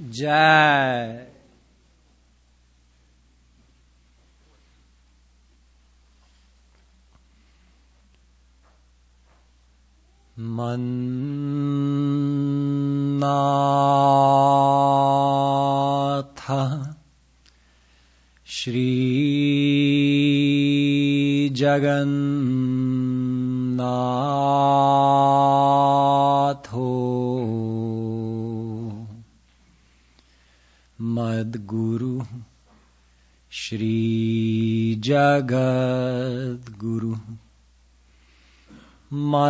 जय। मन्नाथ श्रीजगन्नाथो। Sadguru Shri Jagadguru. Madatma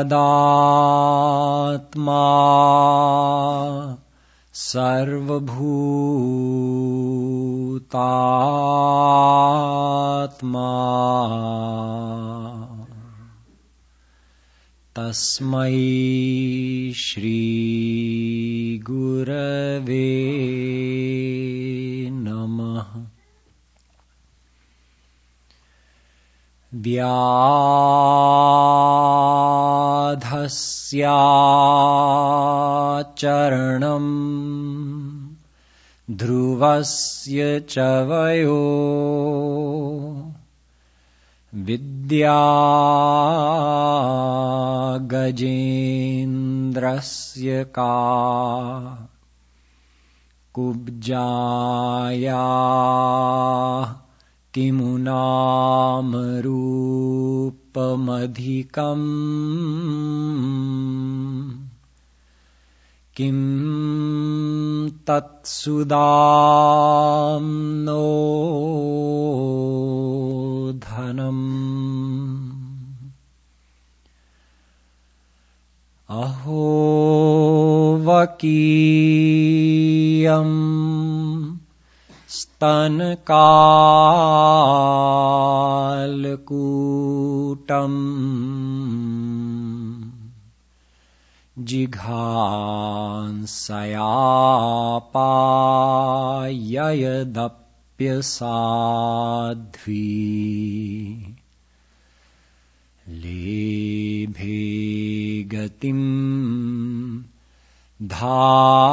Sarvabhutatma तस्मै श्रीगुरवे नमः। व्याधस्याचरणम् ध्रुवस्य च वयो विद्या गजेन्द्रस्य का कुब्जाया किमु नाम रूपमधिकम्? किं तत्सुदां नो वकीयम् स्तनकालकूटम् जिघांसयापाययदप्यसाध्वी। लेभे गतिम् धात्र्युचिताम्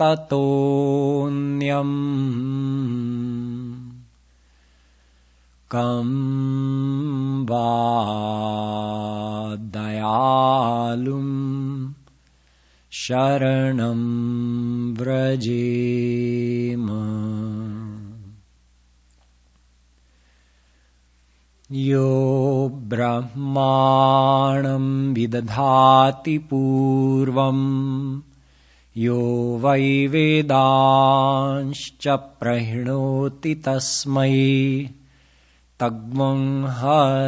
ततोऽन्यम् कं वा दयालुम् शरणं व्रजेम यो ब्रह्माणं विदधाति पूर्वम् यो वै वेदांश्च प्रहिणोति तस्मै। तग्मं ह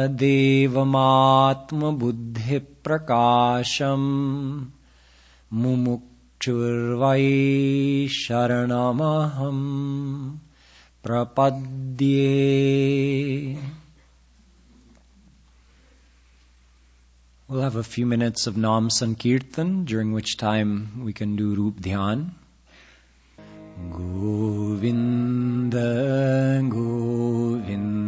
देवमात्मबुद्धिप्रकाशम् मुमुक्षुर्वै शरणमहम् प्रपद्ये We'll have a few minutes of Nam Sankirtan, during which time we can do Roop Dhyan. Govinda, Govinda,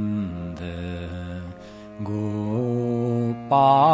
Gopal,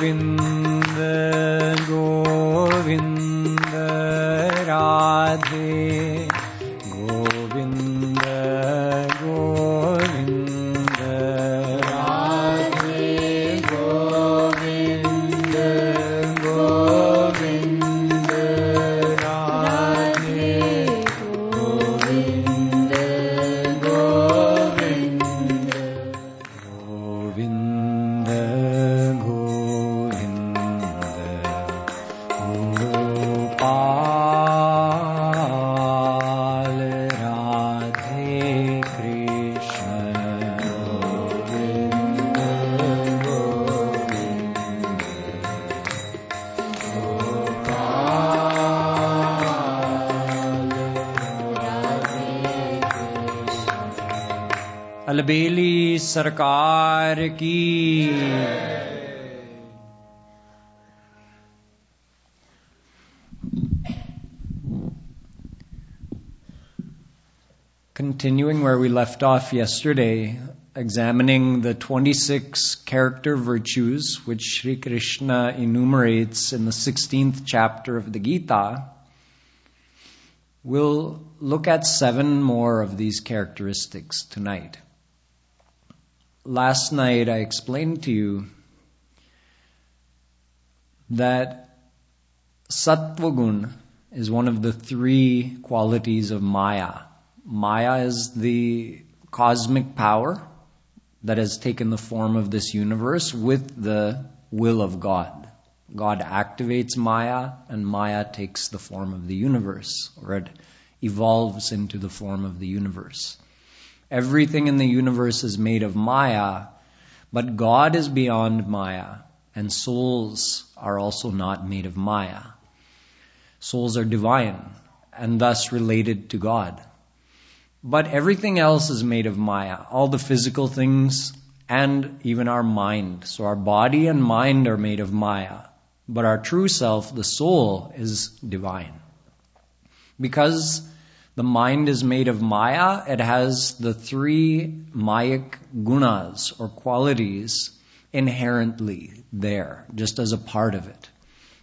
Govind सरकार की Continuing where we left off yesterday, examining the 26 character virtues which Sri Krishna enumerates in the 16th chapter of the Gita, we'll look at seven more of these characteristics tonight. Last night I explained to you that Sattvagun is one of the three qualities of Maya. Maya is the cosmic power that has taken the form of this universe with the will of God. God activates Maya, and Maya takes the form of the universe, or it evolves into the form of the universe. Everything in the universe is made of Maya, but God is beyond Maya, and souls are also not made of Maya. Souls are divine, and thus related to God. But everything else is made of Maya, all the physical things and even our mind. So our body and mind are made of Maya, but our true self, the soul, is divine. Because the mind is made of Maya, it has the three Mayic gunas or qualities inherently there, just as a part of it.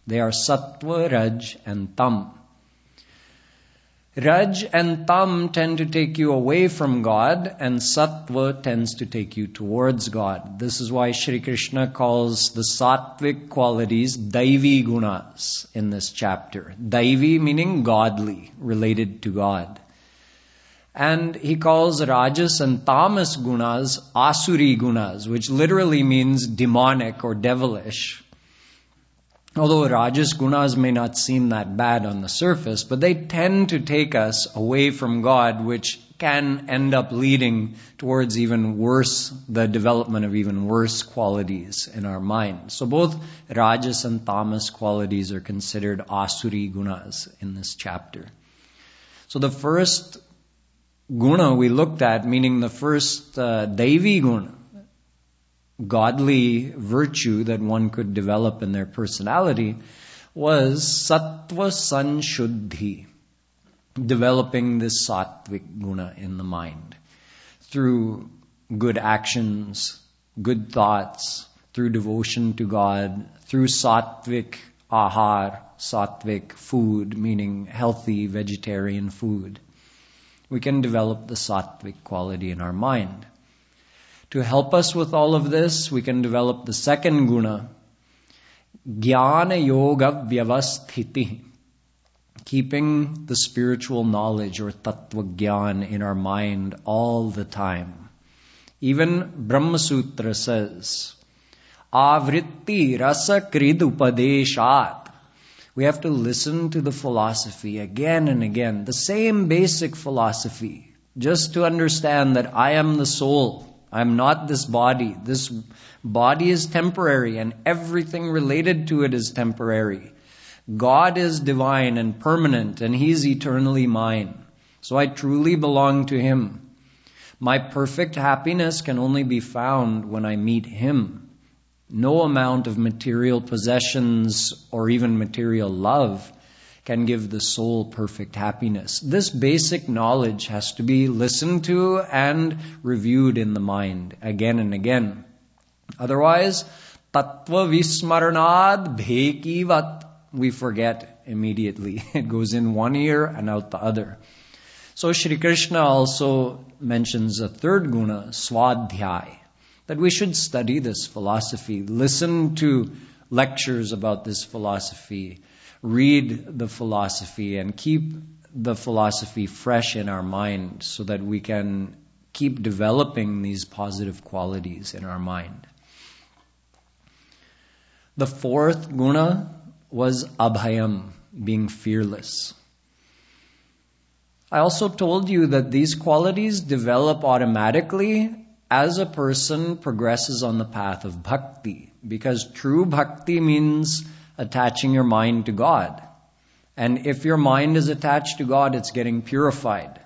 They are Sattva, Raj, and Tam. Raj and Tam tend to take you away from God, and Sattva tends to take you towards God. This is why Sri Krishna calls the sattvic qualities Daivi gunas in this chapter. Daivi meaning godly, related to God. And he calls Rajas and Tamas gunas Asuri gunas, which literally means demonic or devilish. Although Rajas gunas may not seem that bad on the surface, but they tend to take us away from God, which can end up leading towards even worse, the development of even worse qualities in our mind. So both Rajas and Tamas qualities are considered Asuri gunas in this chapter. So the first guna we looked at, meaning the first uh, Daivi guna, godly virtue that one could develop in their personality was sattva sanshuddhi, developing this sattvic guna in the mind through good actions, good thoughts, through devotion to God, through sattvic ahar, sattvic food, meaning healthy vegetarian food. We can develop the sattvic quality in our mind. To help us with all of this, we can develop the second guna, jnana yoga vyavasthiti, keeping the spiritual knowledge or tattva gyan in our mind all the time. Even Brahma Sutra says, avritti rasa upadeshat. We have to listen to the philosophy again and again, the same basic philosophy, just to understand that I am the soul. I'm not this body. This body is temporary and everything related to it is temporary. God is divine and permanent and He's eternally mine. So I truly belong to Him. My perfect happiness can only be found when I meet Him. No amount of material possessions or even material love can give the soul perfect happiness. This basic knowledge has to be listened to and reviewed in the mind again and again. Otherwise, tattva vismaranad bhekivat, we forget immediately. It goes in one ear and out the other. So Shri Krishna also mentions a third guna, swadhyay, that we should study this philosophy, listen to lectures about this philosophy, read the philosophy and keep the philosophy fresh in our mind so that we can keep developing these positive qualities in our mind. The fourth guna was abhayam, being fearless. I also told you that these qualities develop automatically as a person progresses on the path of bhakti, because true bhakti means attaching your mind to God. And if your mind is attached to God, it's getting purified.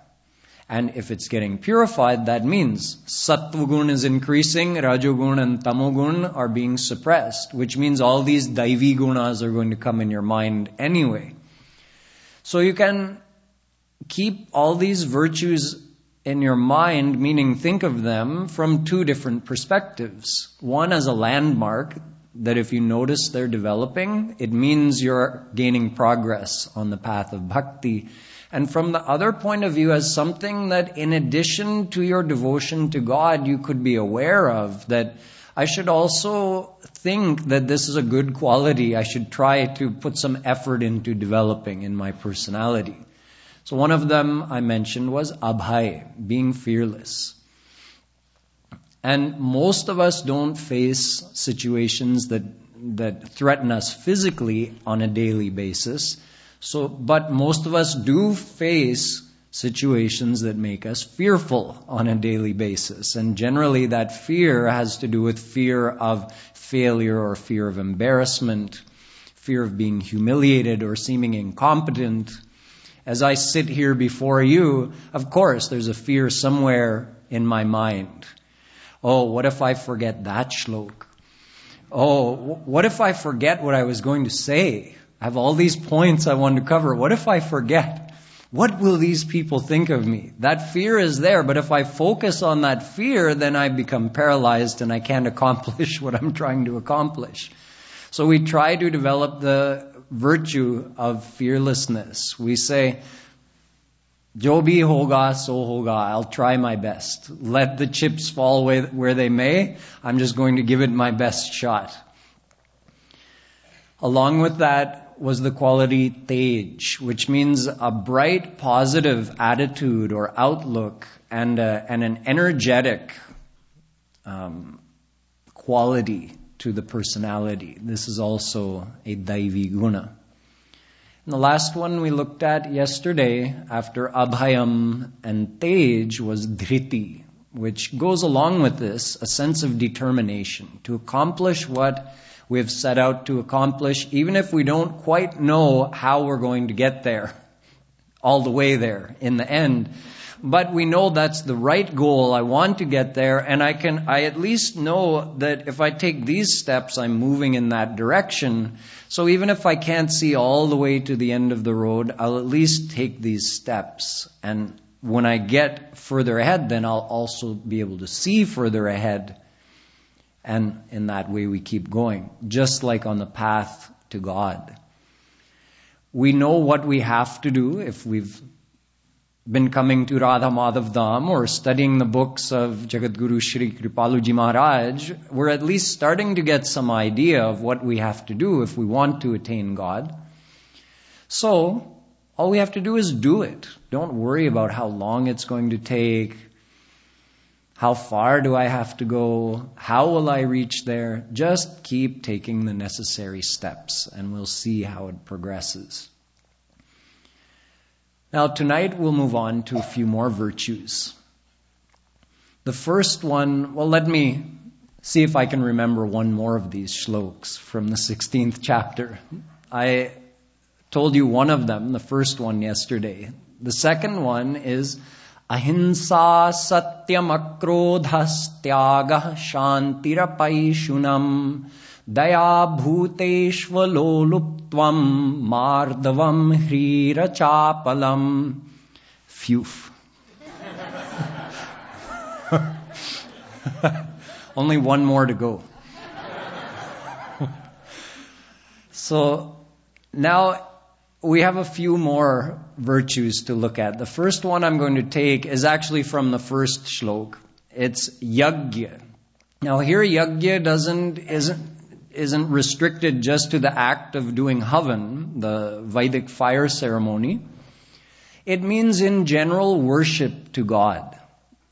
And if it's getting purified, that means sattvagun is increasing, rajogun and tamogun are being suppressed, which means all these daivi gunas are going to come in your mind anyway. So you can keep all these virtues in your mind, meaning think of them from two different perspectives. One as a landmark, that if you notice they're developing, it means you're gaining progress on the path of bhakti. And from the other point of view, as something that in addition to your devotion to God, you could be aware of, that I should also think that this is a good quality. I should try to put some effort into developing in my personality. So one of them I mentioned was abhay, being fearless. And most of us don't face situations that, that threaten us physically on a daily basis. So, but most of us do face situations that make us fearful on a daily basis. And generally that fear has to do with fear of failure or fear of embarrassment, fear of being humiliated or seeming incompetent. As I sit here before you, of course, there's a fear somewhere in my mind. Oh, what if I forget that shlok? Oh, what if I forget what I was going to say? I have all these points I want to cover. What if I forget? What will these people think of me? That fear is there, but if I focus on that fear, then I become paralyzed and I can't accomplish what I'm trying to accomplish. So we try to develop the virtue of fearlessness. We say, Hoga, so hoga. I'll try my best. Let the chips fall where they may. I'm just going to give it my best shot. Along with that was the quality tej, which means a bright, positive attitude or outlook and, a, and an energetic um, quality to the personality. This is also a Daivi Guna. And the last one we looked at yesterday after Abhayam and Tej was Dhriti, which goes along with this, a sense of determination to accomplish what we have set out to accomplish, even if we don't quite know how we're going to get there, all the way there in the end. But we know that's the right goal. I want to get there, and I can, I at least know that if I take these steps, I'm moving in that direction. So even if I can't see all the way to the end of the road, I'll at least take these steps. And when I get further ahead, then I'll also be able to see further ahead. And in that way, we keep going, just like on the path to God. We know what we have to do if we've been coming to Radha Madhav Dham or studying the books of Jagadguru Shri Kripaluji Maharaj, we're at least starting to get some idea of what we have to do if we want to attain God. So, all we have to do is do it. Don't worry about how long it's going to take. How far do I have to go? How will I reach there? Just keep taking the necessary steps and we'll see how it progresses. Now, tonight we'll move on to a few more virtues. The first one, well, let me see if I can remember one more of these shlokas from the 16th chapter. I told you one of them, the first one yesterday. The second one is Ahimsa Satyam Akrodhastyagah Shantirapaishunam Bhuteshvaloluptvam Mardavam Hrirachapalam. Phew. Only one more to go. so now we have a few more virtues to look at. The first one I'm going to take is actually from the first shlok. It's yagya. Now here yagya doesn't isn't isn't restricted just to the act of doing havan, the Vedic fire ceremony. It means in general worship to God.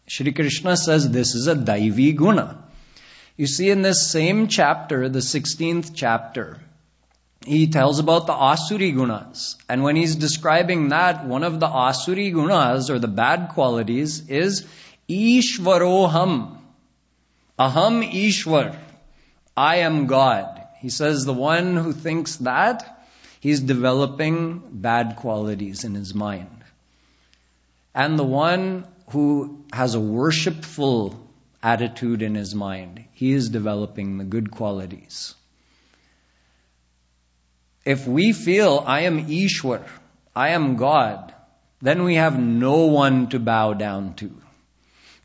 Shri Krishna says this is a Daivi guna. You see in this same chapter, the 16th chapter, he tells about the Asuri gunas. And when he's describing that, one of the Asuri gunas, or the bad qualities, is Ishvaroham. Aham Ishvar. I am God. He says the one who thinks that, he's developing bad qualities in his mind. And the one who has a worshipful attitude in his mind, he is developing the good qualities. If we feel I am Ishwar, I am God, then we have no one to bow down to,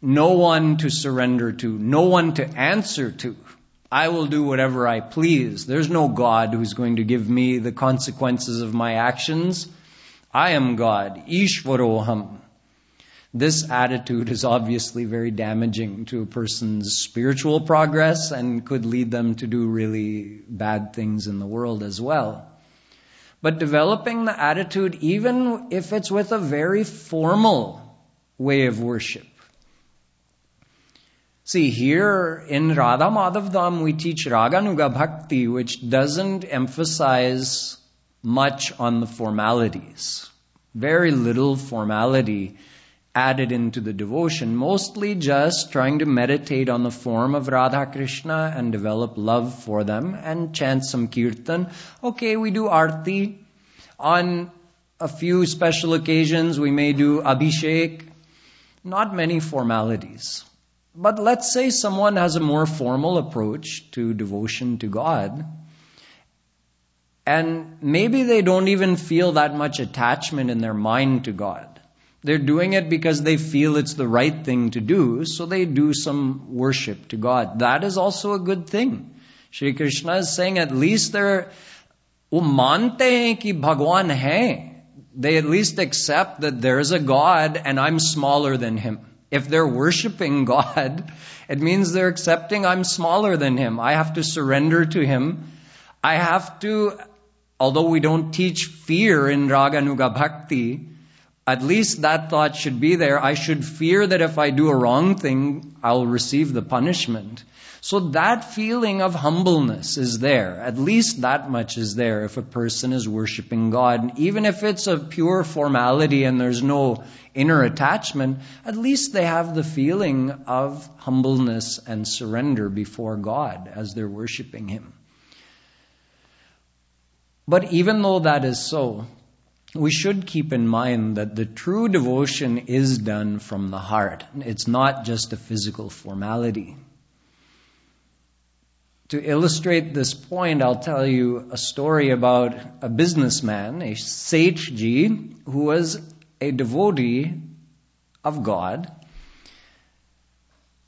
no one to surrender to, no one to answer to. I will do whatever I please. There's no God who's going to give me the consequences of my actions. I am God. Ishvaroham. This attitude is obviously very damaging to a person's spiritual progress and could lead them to do really bad things in the world as well. But developing the attitude, even if it's with a very formal way of worship. See, here in Radha Madhav Dham, we teach Raganuga Bhakti, which doesn't emphasize much on the formalities. Very little formality added into the devotion, mostly just trying to meditate on the form of Radha Krishna and develop love for them and chant some kirtan. Okay, we do arti. On a few special occasions, we may do abhishek. Not many formalities. But let's say someone has a more formal approach to devotion to God. And maybe they don't even feel that much attachment in their mind to God. They're doing it because they feel it's the right thing to do, so they do some worship to God. That is also a good thing. Shri Krishna is saying at least they're, वो मानते हैं कि भगवान है. They at least accept that there's a God and I'm smaller than him. If they're worshiping God, it means they're accepting I'm smaller than him. I have to surrender to him. I have to, although we don't teach fear in Raganuga Bhakti, at least that thought should be there. I should fear that if I do a wrong thing, I'll receive the punishment. So that feeling of humbleness is there. At least that much is there if a person is worshiping God. Even if it's a pure formality and there's no inner attachment, at least they have the feeling of humbleness and surrender before God as they're worshiping Him. But even though that is so, we should keep in mind that the true devotion is done from the heart. It's not just a physical formality. To illustrate this point, I'll tell you a story about a businessman, a Sethji, who was a devotee of God.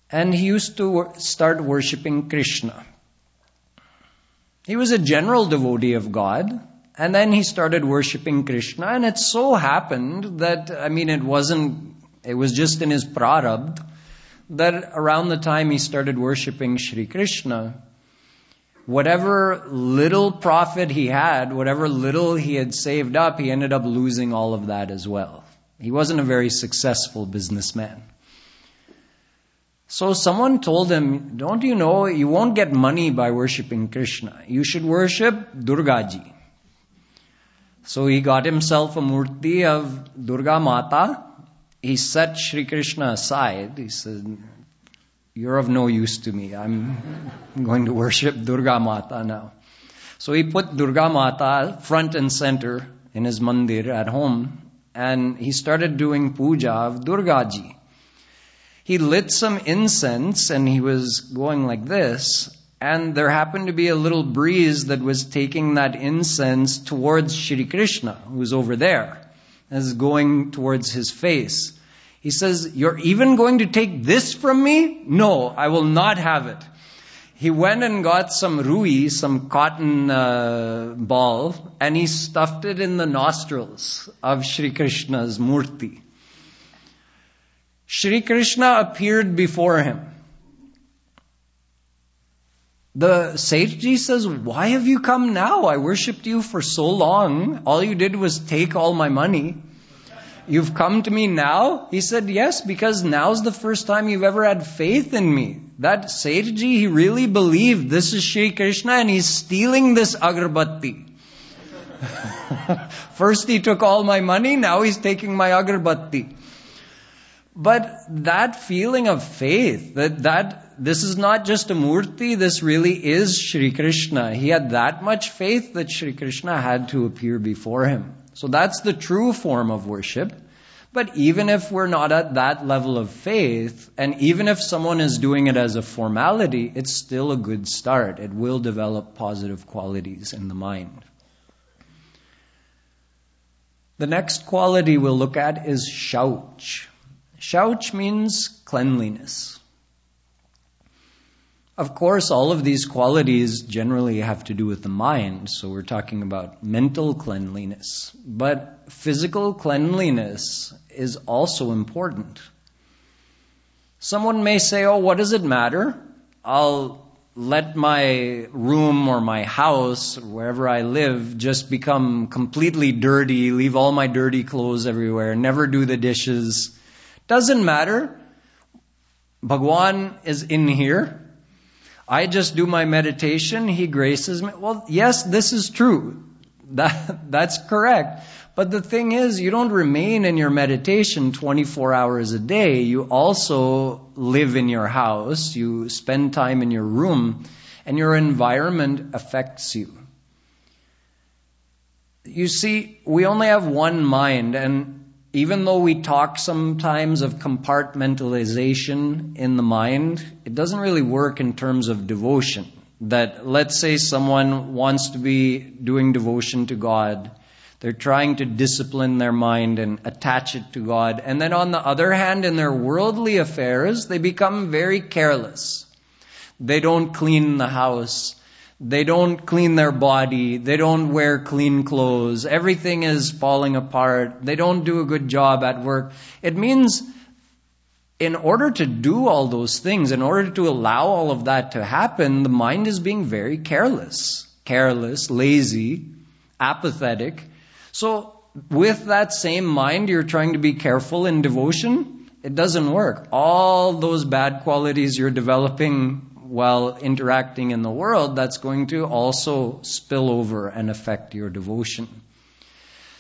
And he used to start worshipping Krishna. He was a general devotee of God, and then he started worshipping Krishna, and it so happened that, I mean, it wasn't, it was just in his prarabdh, that around the time he started worshipping Sri Krishna, whatever little profit he had, whatever little he had saved up, he ended up losing all of that as well. He wasn't a very successful businessman. So someone told him, don't you know, you won't get money by worshipping Krishna. You should worship Durgaji. So he got himself a murti of Durga Mata. He set Sri Krishna aside. He said, you're of no use to me. I'm going to worship Durga Mata now. So he put Durga Mata front and center in his mandir at home and he started doing puja of Durgaji. He lit some incense and he was going like this and there happened to be a little breeze that was taking that incense towards Shri Krishna, who was over there, as going towards his face. He says, You're even going to take this from me? No, I will not have it. He went and got some rui, some cotton uh, ball, and he stuffed it in the nostrils of Sri Krishna's murti. Sri Krishna appeared before him. The Sethji says, Why have you come now? I worshipped you for so long. All you did was take all my money. You've come to me now? He said, Yes, because now's the first time you've ever had faith in me. That Sethji, he really believed this is Sri Krishna and he's stealing this agarbatti. first he took all my money, now he's taking my agarbatti. But that feeling of faith, that, that this is not just a murti, this really is Sri Krishna. He had that much faith that Sri Krishna had to appear before him. So that's the true form of worship. But even if we're not at that level of faith, and even if someone is doing it as a formality, it's still a good start. It will develop positive qualities in the mind. The next quality we'll look at is shauch. Shauch means cleanliness. Of course, all of these qualities generally have to do with the mind, so we're talking about mental cleanliness. But physical cleanliness is also important. Someone may say, oh, what does it matter? I'll let my room or my house or wherever I live just become completely dirty, leave all my dirty clothes everywhere, never do the dishes. Doesn't matter. Bhagwan is in here. I just do my meditation, He graces me. Well, yes, this is true. That, that's correct. But the thing is, you don't remain in your meditation 24 hours a day. You also live in your house. You spend time in your room and your environment affects you. You see, we only have one mind and even though we talk sometimes of compartmentalization in the mind, it doesn't really work in terms of devotion. That let's say someone wants to be doing devotion to God. They're trying to discipline their mind and attach it to God. And then on the other hand, in their worldly affairs, they become very careless. They don't clean the house. They don't clean their body. They don't wear clean clothes. Everything is falling apart. They don't do a good job at work. It means in order to do all those things, in order to allow all of that to happen, the mind is being very careless. Careless, lazy, apathetic. So with that same mind, you're trying to be careful in devotion. It doesn't work. All those bad qualities you're developing while interacting in the world, that's going to also spill over and affect your devotion.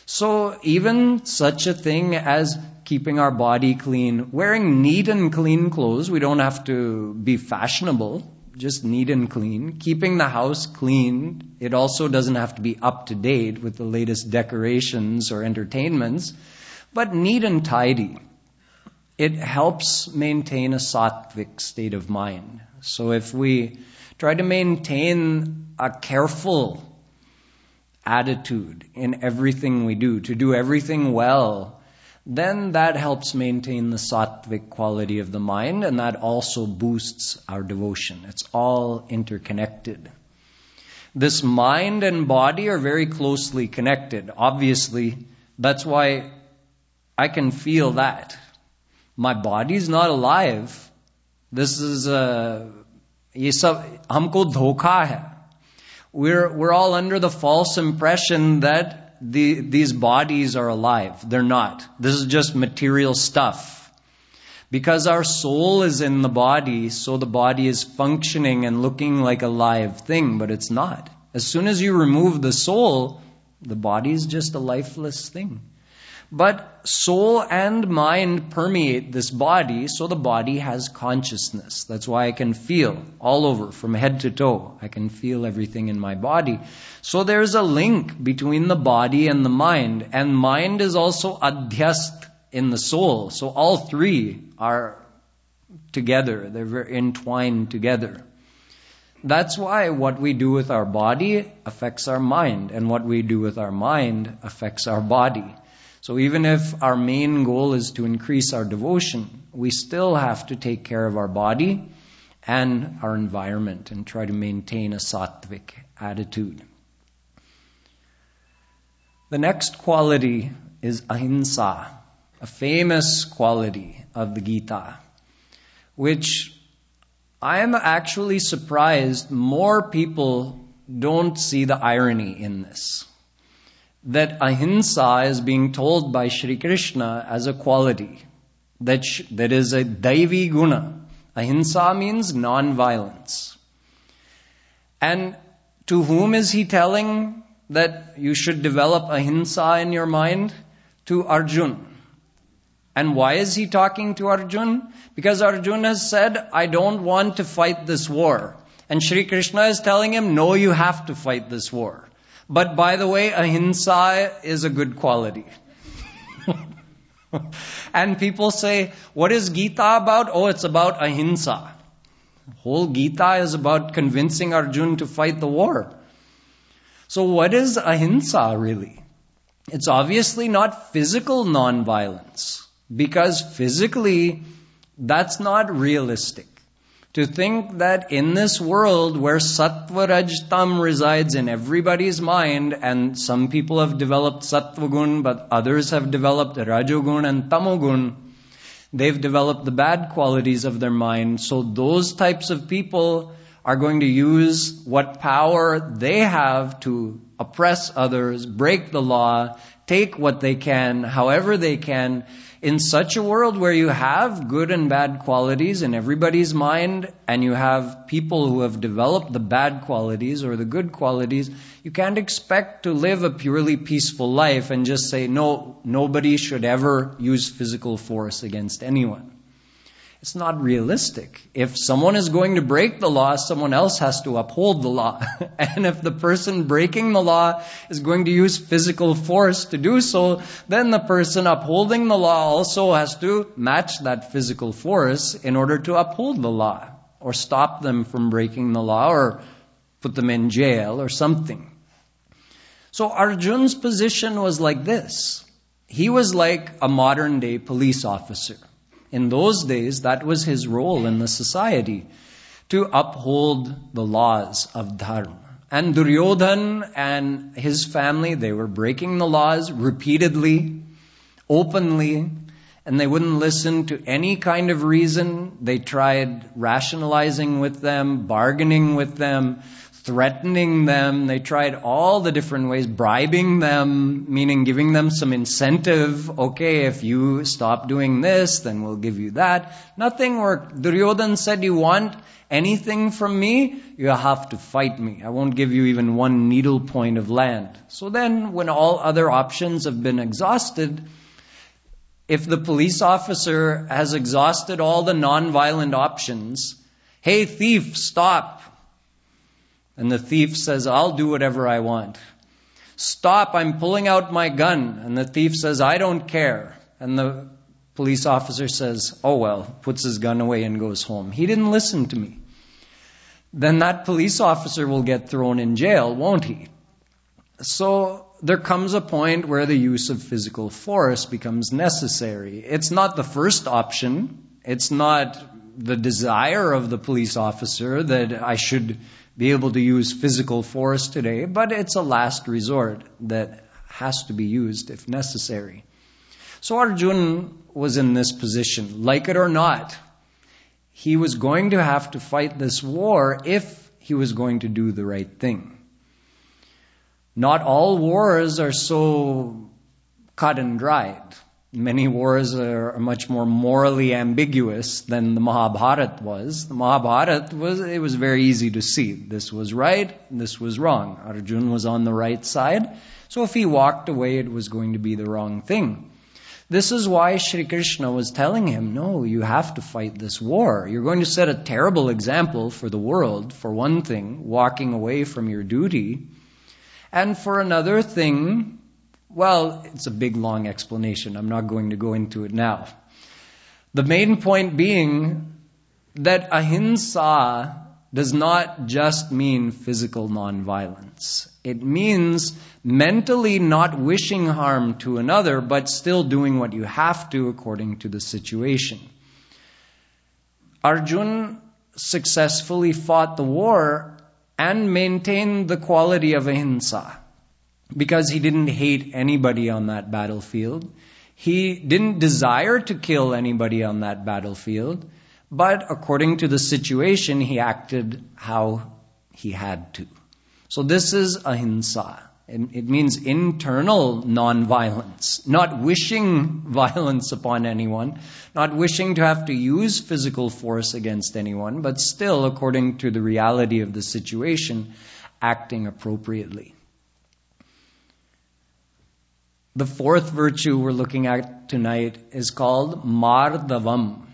So even such a thing as keeping our body clean, wearing neat and clean clothes, we don't have to be fashionable, just neat and clean. Keeping the house clean, it also doesn't have to be up to date with the latest decorations or entertainments, but neat and tidy. It helps maintain a sattvic state of mind. So if we try to maintain a careful attitude in everything we do, to do everything well, then that helps maintain the sattvic quality of the mind and that also boosts our devotion. It's all interconnected. This mind and body are very closely connected. Obviously, that's why I can feel that My body's not alive. This is a, ये सब हमको धोखा है we're, we're all under the false impression that the, these bodies are alive. They're not. This is just material stuff. Because our soul is in the body, so the body is functioning and looking like a live thing, but it's not. As soon as you remove the soul, the body is just a lifeless thing. But soul and mind permeate this body, so the body has consciousness. That's why I can feel all over, from head to toe. I can feel everything in my body. So there's a link between the body and the mind, and mind is also adhyast in the soul. So all three are together. They're very entwined together. That's why what we do with our body affects our mind, and what we do with our mind affects our body. So even if our main goal is to increase our devotion, we still have to take care of our body and our environment and try to maintain a sattvic attitude. The next quality is ahimsa, a famous quality of the Gita, which I am actually surprised more people don't see the irony in this that ahimsa is being told by Sri Krishna as a quality that, sh- that is a daivi guna. Ahimsa means non-violence. And to whom is he telling that you should develop ahimsa in your mind? To Arjun. And why is he talking to Arjun? Because Arjun has said, I don't want to fight this war. And Sri Krishna is telling him, no, you have to fight this war. But by the way, ahimsa is a good quality. and people say, what is Gita about? Oh, it's about ahimsa. Whole Gita is about convincing Arjun to fight the war. So what is ahimsa really? It's obviously not physical nonviolence because physically that's not realistic to think that in this world where sattva rajtam resides in everybody's mind, and some people have developed sattva gun, but others have developed rajogun and tamogun, they've developed the bad qualities of their mind. So those types of people are going to use what power they have to oppress others, break the law, take what they can, however they can, in such a world where you have good and bad qualities in everybody's mind, and you have people who have developed the bad qualities or the good qualities, you can't expect to live a purely peaceful life and just say, no, nobody should ever use physical force against anyone. It's not realistic. If someone is going to break the law, someone else has to uphold the law. and if the person breaking the law is going to use physical force to do so, then the person upholding the law also has to match that physical force in order to uphold the law or stop them from breaking the law or put them in jail or something. So Arjun's position was like this. He was like a modern day police officer. In those days, that was his role in the society to uphold the laws of dharma. And Duryodhan and his family, they were breaking the laws repeatedly, openly, and they wouldn't listen to any kind of reason. They tried rationalizing with them, bargaining with them, threatening them. They tried all the different ways, bribing them, meaning giving them some incentive. Okay, if you stop doing this, then we'll give you that. Nothing worked. Duryodhan said, you want anything from me? You have to fight me. I won't give you even one needle point of land. So then, when all other options have been exhausted, if the police officer has exhausted all the non-violent options, hey thief, stop. And the thief says, I'll do whatever I want. Stop, I'm pulling out my gun. And the thief says, I don't care. And the police officer says, Oh well, puts his gun away and goes home. He didn't listen to me. Then that police officer will get thrown in jail, won't he? So there comes a point where the use of physical force becomes necessary. It's not the first option. It's not the desire of the police officer that I should be able to use physical force today, but it's a last resort that has to be used if necessary. So Arjun was in this position, like it or not. He was going to have to fight this war if he was going to do the right thing. Not all wars are so cut and dried. Many wars are much more morally ambiguous than the Mahabharata was. The Mahabharata was, it was very easy to see. This was right, this was wrong. Arjun was on the right side. So if he walked away, it was going to be the wrong thing. This is why Sri Krishna was telling him, no, you have to fight this war. You're going to set a terrible example for the world, for one thing, walking away from your duty. And for another thing, well, it's a big long explanation. I'm not going to go into it now. The main point being that ahimsa does not just mean physical nonviolence. It means mentally not wishing harm to another, but still doing what you have to according to the situation. Arjun successfully fought the war and maintained the quality of ahimsa because he didn't hate anybody on that battlefield. He didn't desire to kill anybody on that battlefield, but according to the situation, he acted how he had to. So this is ahimsa. It means internal nonviolence, not wishing violence upon anyone, not wishing to have to use physical force against anyone, but still, according to the reality of the situation, acting appropriately. The fourth virtue we're looking at tonight is called Mardavam.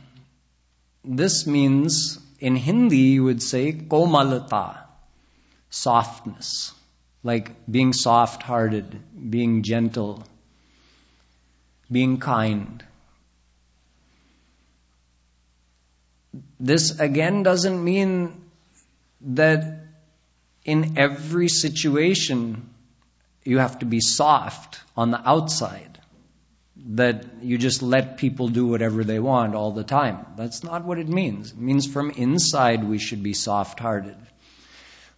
This means, in Hindi, you would say komalata, softness, like being soft hearted, being gentle, being kind. This again doesn't mean that in every situation you have to be soft on the outside. That you just let people do whatever they want all the time. That's not what it means. It means from inside we should be soft hearted.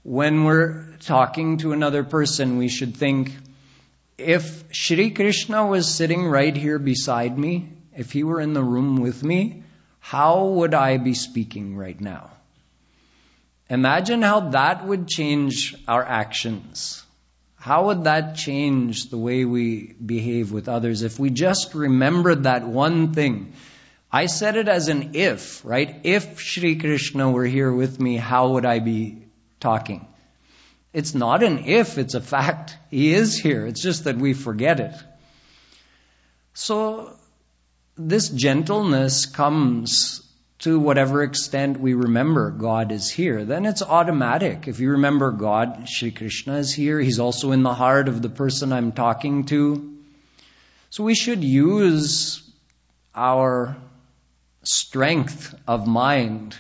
When we're talking to another person, we should think, if Shri Krishna was sitting right here beside me, if he were in the room with me, how would I be speaking right now? Imagine how that would change our actions. How would that change the way we behave with others if we just remembered that one thing? I said it as an if, right? If Sri Krishna were here with me, how would I be talking? It's not an if, it's a fact. He is here. It's just that we forget it. So, this gentleness comes to whatever extent we remember God is here, then it's automatic. If you remember God, Shri Krishna is here, He's also in the heart of the person I'm talking to. So we should use our strength of mind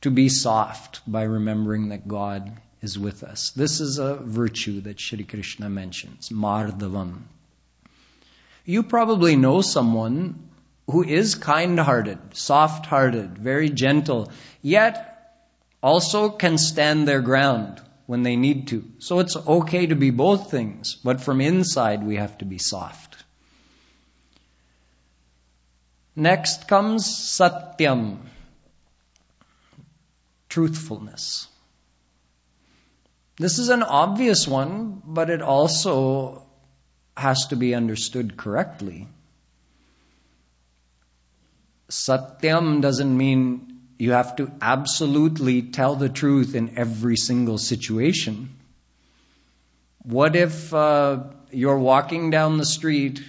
to be soft by remembering that God is with us. This is a virtue that Shri Krishna mentions, Mardavam. You probably know someone who is kind hearted, soft hearted, very gentle, yet also can stand their ground when they need to. So it's okay to be both things, but from inside we have to be soft. Next comes satyam, truthfulness. This is an obvious one, but it also has to be understood correctly. Satyam doesn't mean you have to absolutely tell the truth in every single situation. What if uh, you're walking down the street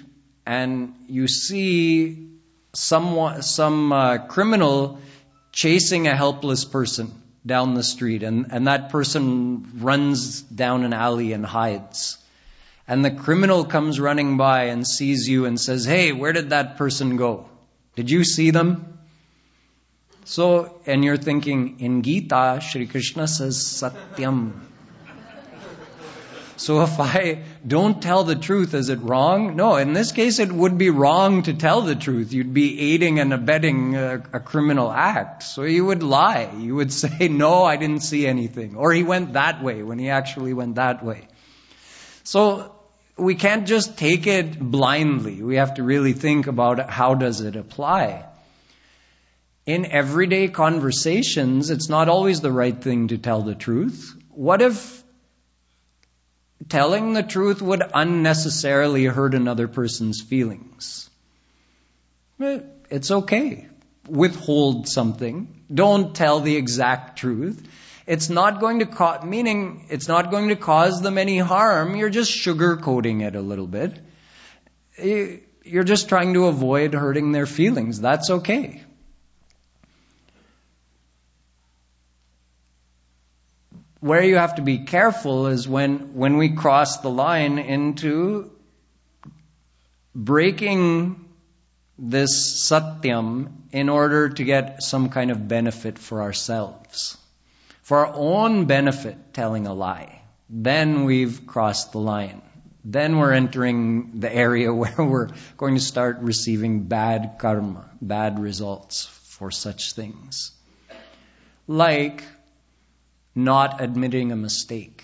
and you see someone, some uh, criminal chasing a helpless person down the street, and, and that person runs down an alley and hides. And the criminal comes running by and sees you and says, Hey, where did that person go? Did you see them? So, and you're thinking, in Gita, Shri Krishna says Satyam. So if I don't tell the truth, is it wrong? No, in this case it would be wrong to tell the truth. You'd be aiding and abetting a, a, criminal act. So you would lie. You would say, no, I didn't see anything. Or he went that way when he actually went that way. So we can't just take it blindly. We have to really think about how does it apply. In everyday conversations, it's not always the right thing to tell the truth. What if telling the truth would unnecessarily hurt another person's feelings? Eh, it's okay. Withhold something. Don't tell the exact truth. It's not going to cause, meaning it's not going to cause them any harm. You're just sugarcoating it a little bit. You're just trying to avoid hurting their feelings. That's okay. Where you have to be careful is when, when we cross the line into breaking this satyam in order to get some kind of benefit for ourselves for our own benefit telling a lie, then we've crossed the line. Then we're entering the area where we're going to start receiving bad karma, bad results for such things. Like not admitting a mistake.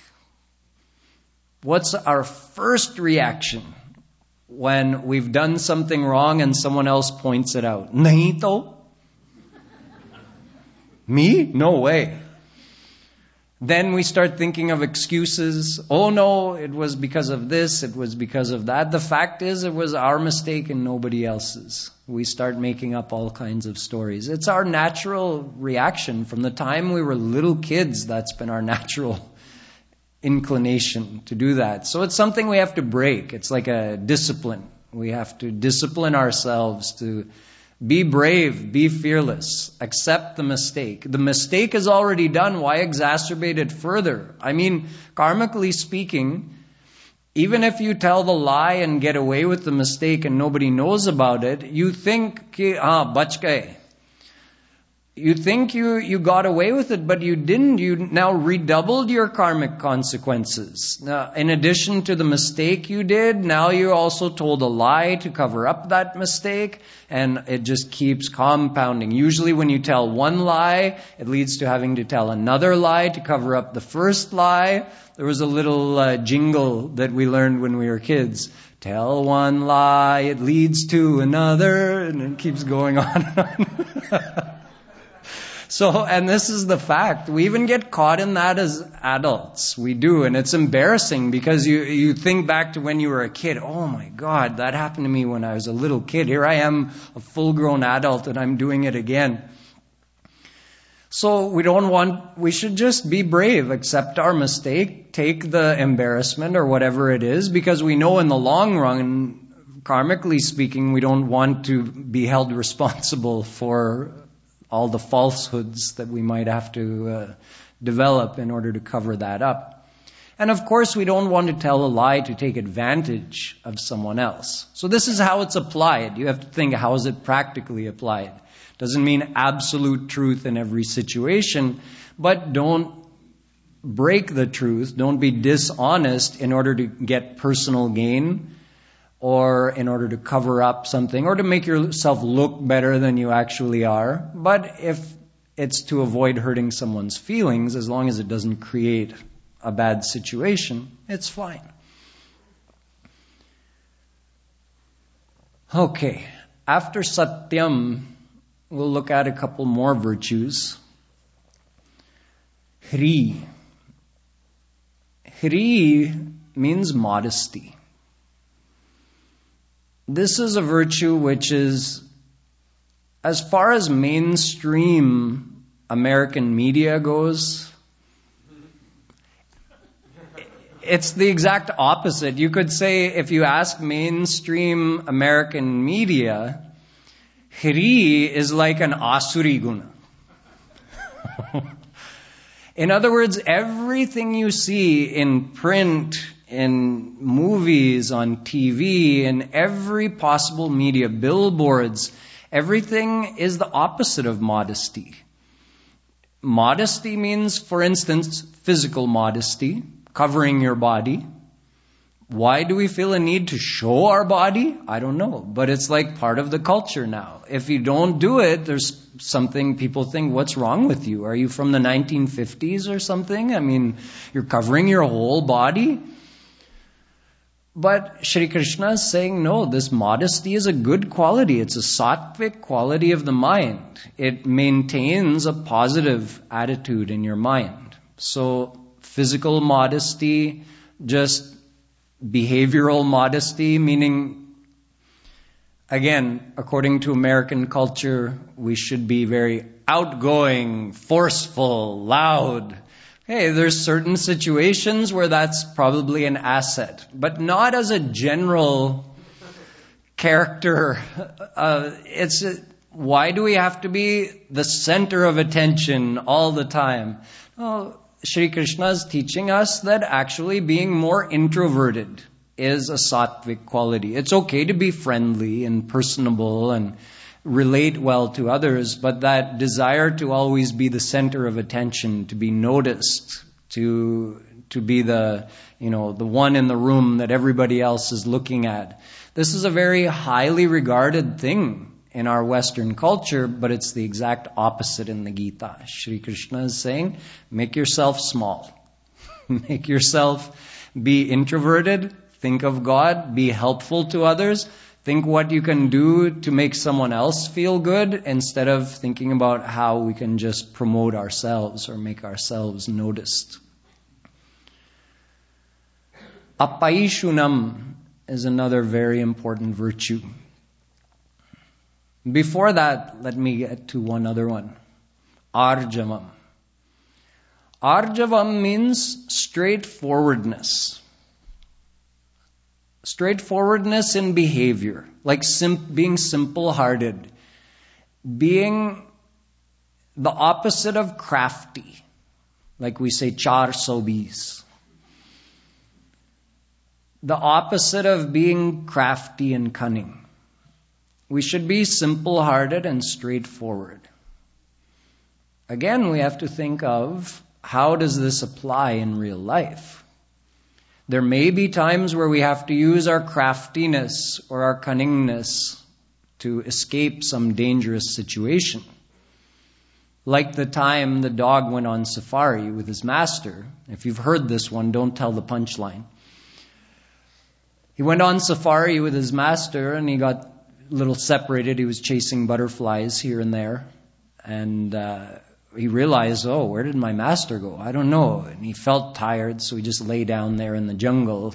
What's our first reaction when we've done something wrong and someone else points it out? Nahi to? Me? No way. Then we start thinking of excuses. Oh no, it was because of this, it was because of that. The fact is, it was our mistake and nobody else's. We start making up all kinds of stories. It's our natural reaction. From the time we were little kids, that's been our natural inclination to do that. So it's something we have to break. It's like a discipline. We have to discipline ourselves to be brave, be fearless, accept the mistake. The mistake is already done. Why exacerbate it further? I mean, karmically speaking, even if you tell the lie and get away with the mistake and nobody knows about it, you think, ah, bach you think you, you got away with it, but you didn't. You now redoubled your karmic consequences. Now, in addition to the mistake you did, now you also told a lie to cover up that mistake, and it just keeps compounding. Usually when you tell one lie, it leads to having to tell another lie to cover up the first lie. There was a little uh, jingle that we learned when we were kids. Tell one lie, it leads to another, and it keeps going on and on. So, and this is the fact. We even get caught in that as adults. We do. And it's embarrassing because you, you think back to when you were a kid. Oh my God, that happened to me when I was a little kid. Here I am, a full grown adult, and I'm doing it again. So we don't want, we should just be brave, accept our mistake, take the embarrassment or whatever it is, because we know in the long run, karmically speaking, we don't want to be held responsible for all the falsehoods that we might have to uh, develop in order to cover that up. And of course, we don't want to tell a lie to take advantage of someone else. So this is how it's applied. You have to think, how is it practically applied? Doesn't mean absolute truth in every situation, but don't break the truth. Don't be dishonest in order to get personal gain or in order to cover up something or to make yourself look better than you actually are. But if it's to avoid hurting someone's feelings, as long as it doesn't create a bad situation, it's fine. Okay, after satyam, we'll look at a couple more virtues. Hri. Hri means modesty. This is a virtue which is, as far as mainstream American media goes, it's the exact opposite. You could say if you ask mainstream American media, Hri is like an Asuri guna. in other words, everything you see in print, in movies, on TV, in every possible media, billboards, everything is the opposite of modesty. Modesty means, for instance, physical modesty, covering your body. Why do we feel a need to show our body? I don't know. But it's like part of the culture now. If you don't do it, there's something people think, what's wrong with you? Are you from the 1950s or something? I mean, you're covering your whole body? But Shri Krishna is saying, no, this modesty is a good quality. It's a sattvic quality of the mind. It maintains a positive attitude in your mind. So, physical modesty, just behavioral modesty, meaning, again, according to American culture, we should be very outgoing, forceful, loud. Hey, there's certain situations where that's probably an asset, but not as a general character. Uh, it's a, why do we have to be the center of attention all the time? Oh, Shri Krishna is teaching us that actually being more introverted is a sattvic quality. It's okay to be friendly and personable and relate well to others, but that desire to always be the center of attention, to be noticed, to to be the you know the one in the room that everybody else is looking at. This is a very highly regarded thing in our Western culture, but it's the exact opposite in the Gita. Sri Krishna is saying, make yourself small. make yourself be introverted, think of God, be helpful to others, think what you can do to make someone else feel good instead of thinking about how we can just promote ourselves or make ourselves noticed. Apaishunam is another very important virtue. Before that, let me get to one other one. Arjavam. Arjavam means straightforwardness. Straightforwardness in behavior, like sim- being simple hearted, being the opposite of crafty, like we say char sobis. The opposite of being crafty and cunning. We should be simple hearted and straightforward. Again, we have to think of how does this apply in real life? There may be times where we have to use our craftiness or our cunningness to escape some dangerous situation. Like the time the dog went on safari with his master. If you've heard this one, don't tell the punchline. He went on safari with his master and he got a little separated. He was chasing butterflies here and there. And uh, he realized, oh, where did my master go? I don't know. And he felt tired, so he just lay down there in the jungle.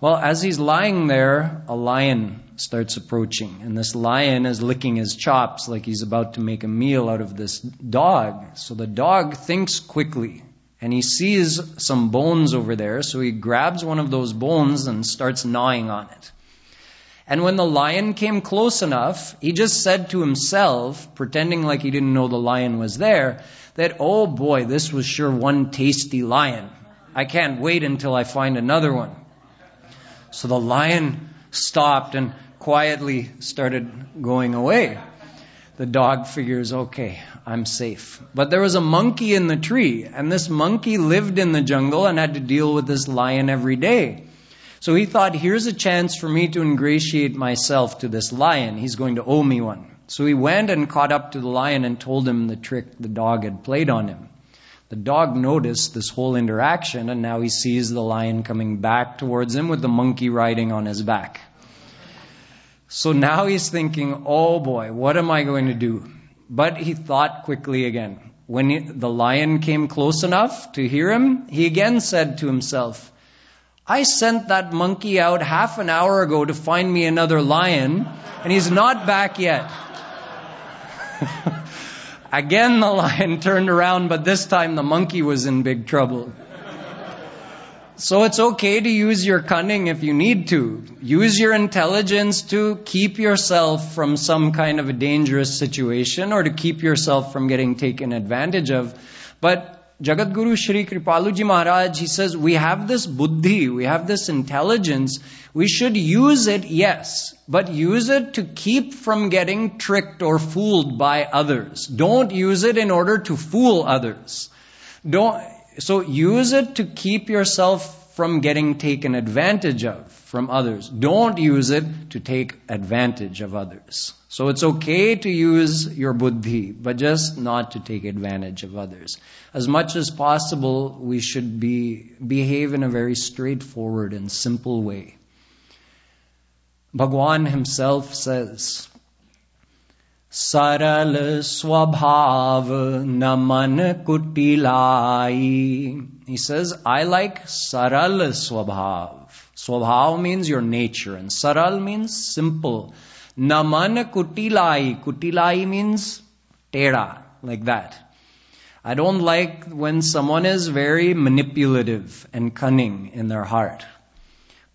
Well, as he's lying there, a lion starts approaching. And this lion is licking his chops like he's about to make a meal out of this dog. So the dog thinks quickly. And he sees some bones over there, so he grabs one of those bones and starts gnawing on it. And when the lion came close enough, he just said to himself, pretending like he didn't know the lion was there, that, oh boy, this was sure one tasty lion. I can't wait until I find another one. So the lion stopped and quietly started going away. The dog figures, okay, I'm safe. But there was a monkey in the tree, and this monkey lived in the jungle and had to deal with this lion every day. So he thought, here's a chance for me to ingratiate myself to this lion. He's going to owe me one. So he went and caught up to the lion and told him the trick the dog had played on him. The dog noticed this whole interaction and now he sees the lion coming back towards him with the monkey riding on his back. So now he's thinking, oh boy, what am I going to do? But he thought quickly again. when he, the lion came close enough to hear him, he again said to himself, I sent that monkey out half an hour ago to find me another lion, and he's not back yet. Again, the lion turned around, but this time the monkey was in big trouble. So it's okay to use your cunning if you need to. Use your intelligence to keep yourself from some kind of a dangerous situation or to keep yourself from getting taken advantage of. But Jagat Guru Shri Kripaluji Maharaj, he says, we have this buddhi, we have this intelligence. We should use it, yes, but use it to keep from getting tricked or fooled by others. Don't use it in order to fool others. Don't, so use it to keep yourself from getting taken advantage of from others. Don't use it to take advantage of others. So it's okay to use your buddhi, but just not to take advantage of others. As much as possible, we should be, behave in a very straightforward and simple way. Bhagwan himself says, सरल स्वभाव न मन कुटिलाई He says, I like saral swabhav. Swabhav means your nature and saral means simple. Naman kutilai. Kutilai means tera, like that. I don't like when someone is very manipulative and cunning in their heart.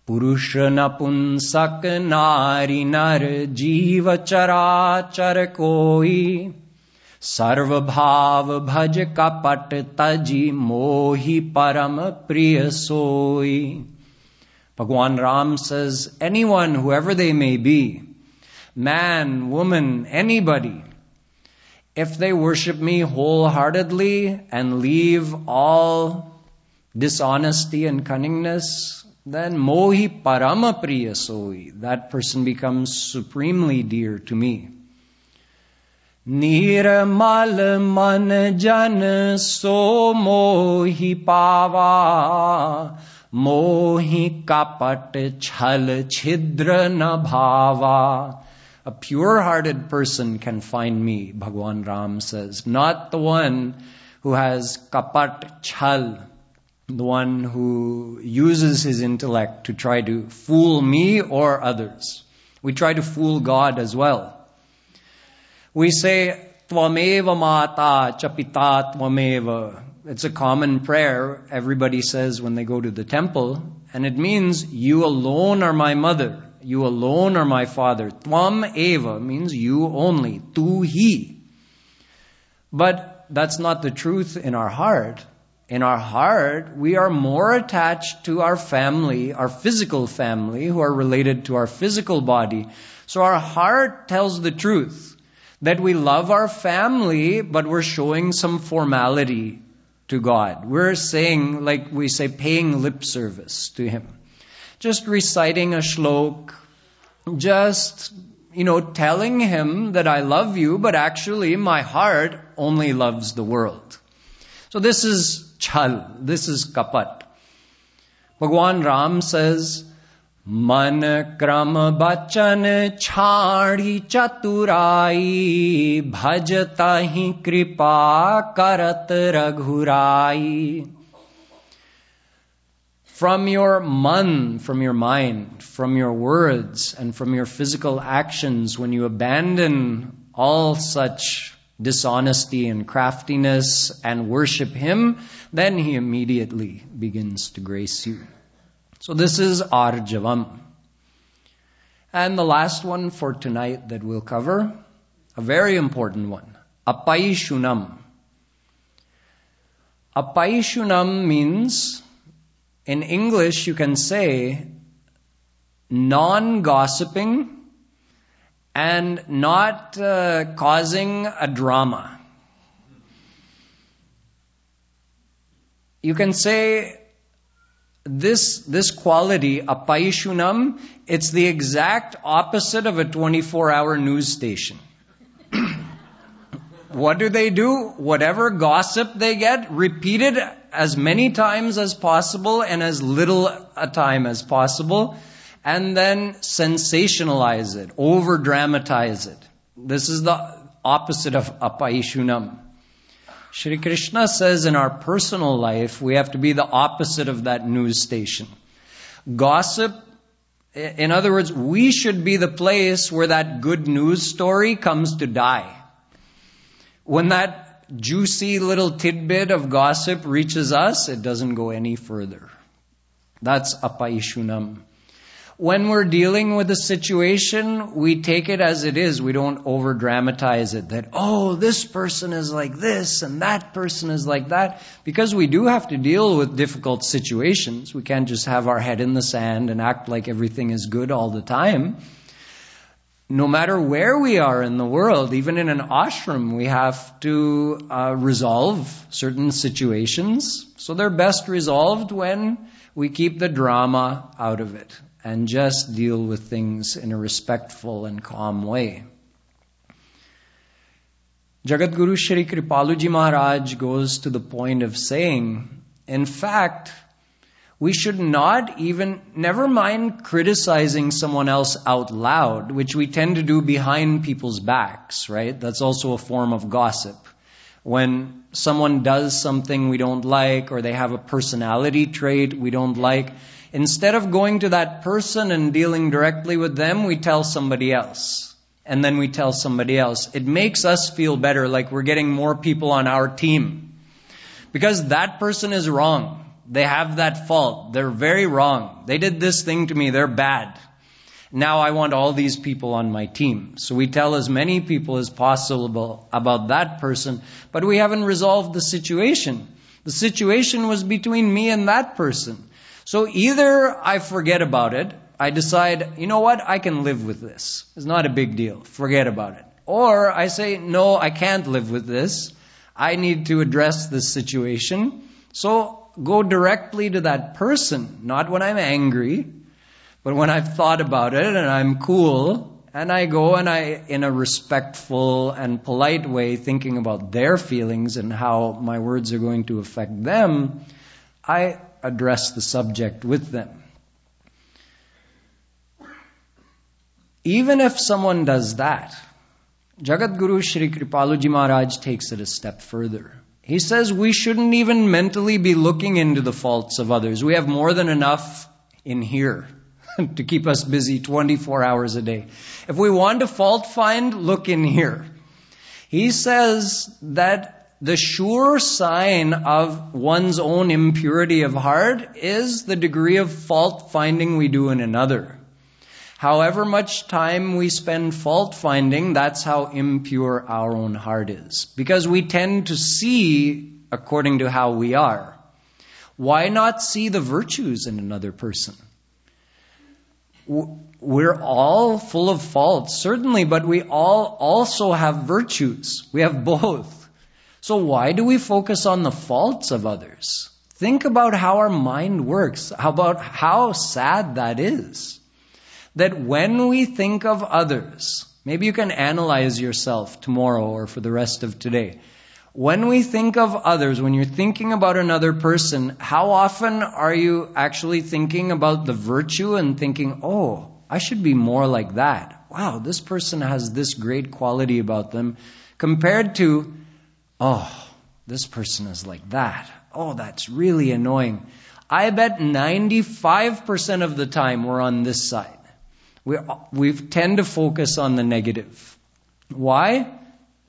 पुरुष नपुंसक नारी नर जीव चराचर कोई सर्वभाव भज कपट तजी मोहि param priya soi. Bhagwan Ram says, anyone, whoever they may be, man, woman, anybody, if they worship me wholeheartedly and leave all dishonesty and cunningness, then mohi paramapriya soi, that person becomes supremely dear to me. Nirmal man jan so mohi pava मोहि कपट छल छिद्र न भावा a pure hearted person can find me, Bhagwan Ram says. Not the one who has kapat chal, the one who uses his intellect to try to fool me or others. We try to fool God as well. We say, Tvameva mata chapita tvameva. It's a common prayer everybody says when they go to the temple, and it means, You alone are my mother. You alone are my father. Tvam eva means you only. Tu he. But that's not the truth in our heart in our heart, we are more attached to our family, our physical family, who are related to our physical body. So our heart tells the truth that we love our family, but we're showing some formality to God. We're saying, like we say, paying lip service to Him. Just reciting a shlok, just, you know, telling Him that I love you, but actually my heart only loves the world. So this is chal. This is kapat. Bhagwan Ram says, मन क्रम बचन छाड़ी चतुराई भजता ही कृपा करत रघुराई From your man, from your mind, from your words, and from your physical actions, when you abandon all such dishonesty and craftiness and worship Him, then He immediately begins to grace you. So this is Arjavam. And the last one for tonight that we'll cover, a very important one, Apaishunam. Apaishunam means, in English you can say, non-gossiping and not uh, causing a drama. You can say this, this quality, apaishunam, it's the exact opposite of a 24 hour news station. what do they do? Whatever gossip they get, repeat it as many times as possible and as little a time as possible and then sensationalize it, over dramatize it. This is the opposite of apaishunam. Shri Krishna says in our personal life, we have to be the opposite of that news station. Gossip, in other words, we should be the place where that good news story comes to die. When that juicy little tidbit of gossip reaches us, it doesn't go any further. That's apaishunam when we're dealing with a situation, we take it as it is. We don't over dramatize it that, oh, this person is like this and that person is like that. Because we do have to deal with difficult situations. We can't just have our head in the sand and act like everything is good all the time. No matter where we are in the world, even in an ashram, we have to uh, resolve certain situations. So they're best resolved when we keep the drama out of it and just deal with things in a respectful and calm way. Jagat Guru Shri Kripaluji Maharaj goes to the point of saying, in fact, we should not even, never mind criticizing someone else out loud, which we tend to do behind people's backs, right? That's also a form of gossip. When someone does something we don't like, or they have a personality trait we don't like, Instead of going to that person and dealing directly with them, we tell somebody else. And then we tell somebody else. It makes us feel better, like we're getting more people on our team. Because that person is wrong. They have that fault. They're very wrong. They did this thing to me. They're bad. Now I want all these people on my team. So we tell as many people as possible about that person, but we haven't resolved the situation. The situation was between me and that person. So either I forget about it, I decide, you know what, I can live with this. It's not a big deal. Forget about it. Or I say, no, I can't live with this. I need to address this situation. So go directly to that person, not when I'm angry, but when I've thought about it and I'm cool, and I go and I, in a respectful and polite way, thinking about their feelings and how my words are going to affect them, I address the subject with them. Even if someone does that, Jagat Guru Sri Kripaluji Maharaj takes it a step further. He says we shouldn't even mentally be looking into the faults of others. We have more than enough in here to keep us busy 24 hours a day. If we want to fault find, look in here. He says that the sure sign of one's own impurity of heart is the degree of fault finding we do in another. However much time we spend fault finding, that's how impure our own heart is. Because we tend to see according to how we are. Why not see the virtues in another person? We're all full of faults, certainly, but we all also have virtues. We have both. So why do we focus on the faults of others? Think about how our mind works. How about how sad that is? That when we think of others, maybe you can analyze yourself tomorrow or for the rest of today. When we think of others, when you're thinking about another person, how often are you actually thinking about the virtue and thinking, oh, I should be more like that? Wow, this person has this great quality about them compared to Oh, this person is like that. Oh, that's really annoying. I bet 95% of the time we're on this side. We, we tend to focus on the negative. Why?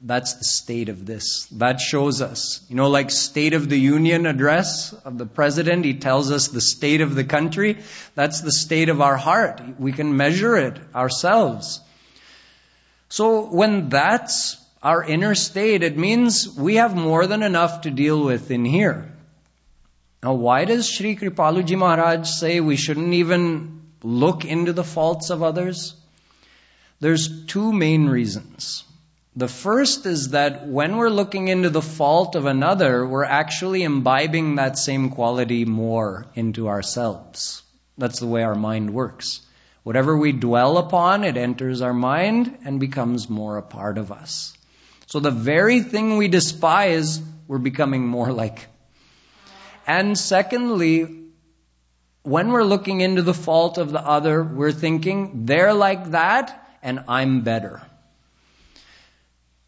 That's the state of this. That shows us. You know, like State of the Union address of the President, he tells us the state of the country. That's the state of our heart. We can measure it ourselves. So when that's our inner state, it means we have more than enough to deal with in here. Now, why does Sri Kripaluji Maharaj say we shouldn't even look into the faults of others? There's two main reasons. The first is that when we're looking into the fault of another, we're actually imbibing that same quality more into ourselves. That's the way our mind works. Whatever we dwell upon, it enters our mind and becomes more a part of us. So the very thing we despise, we're becoming more like. And secondly, when we're looking into the fault of the other, we're thinking, they're like that and I'm better.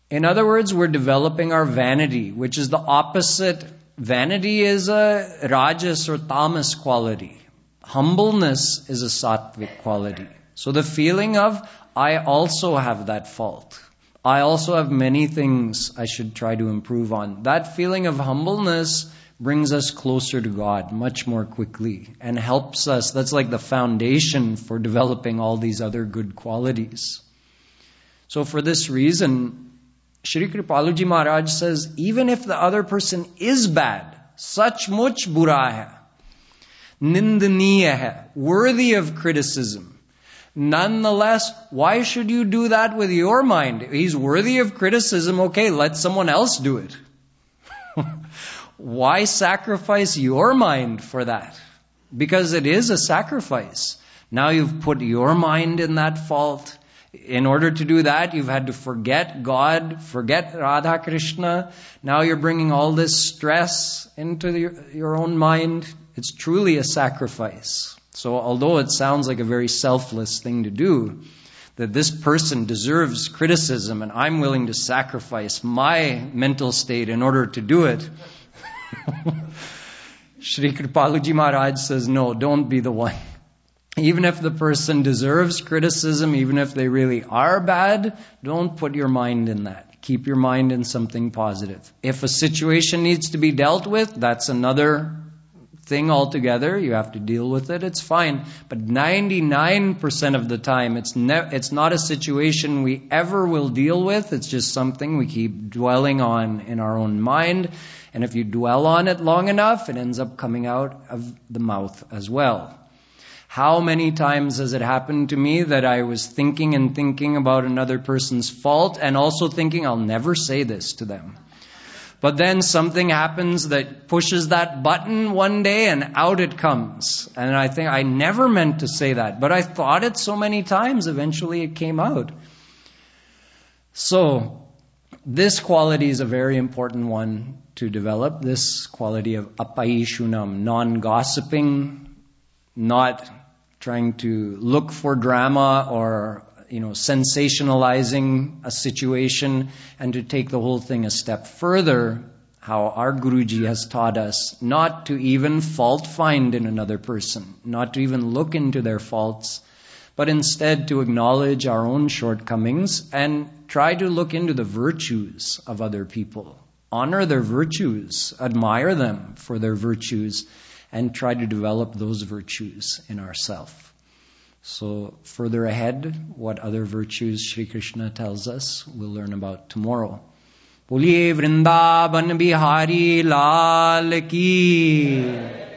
In other words, we're developing our vanity, which is the opposite. Vanity is a rajas or tamas quality. Humbleness is a sattvic quality. So the feeling of, I also have that fault. I also have many things I should try to improve on. That feeling of humbleness brings us closer to God much more quickly and helps us. That's like the foundation for developing all these other good qualities. So for this reason, Shri Kripaluji Maharaj says, even if the other person is bad, such much bura hai, nindaniya hai, worthy of criticism, Nonetheless, why should you do that with your mind? He's worthy of criticism. Okay, let someone else do it. why sacrifice your mind for that? Because it is a sacrifice. Now you've put your mind in that fault. In order to do that, you've had to forget God, forget Radha Krishna. Now you're bringing all this stress into your, your own mind. It's truly a sacrifice. So, although it sounds like a very selfless thing to do, that this person deserves criticism and I'm willing to sacrifice my mental state in order to do it. Shri Kripaluji Maharaj says, no, don't be the one. Even if the person deserves criticism, even if they really are bad, don't put your mind in that. Keep your mind in something positive. If a situation needs to be dealt with, that's another thing altogether. You have to deal with it. It's fine. But 99% of the time, it's, ne- it's not a situation we ever will deal with. It's just something we keep dwelling on in our own mind. And if you dwell on it long enough, it ends up coming out of the mouth as well. How many times has it happened to me that I was thinking and thinking about another person's fault and also thinking I'll never say this to them? But then something happens that pushes that button one day and out it comes. And I think I never meant to say that, but I thought it so many times, eventually it came out. So, this quality is a very important one to develop. This quality of apaishunam, non-gossiping, not trying to look for drama or you know, sensationalizing a situation and to take the whole thing a step further, how our Guruji has taught us not to even fault find in another person, not to even look into their faults, but instead to acknowledge our own shortcomings and try to look into the virtues of other people. Honor their virtues, admire them for their virtues, and try to develop those virtues in ourselves. So further ahead, what other virtues Sri Krishna tells us, we'll learn about tomorrow. Boliye Vrindavan Bihari Lal ki.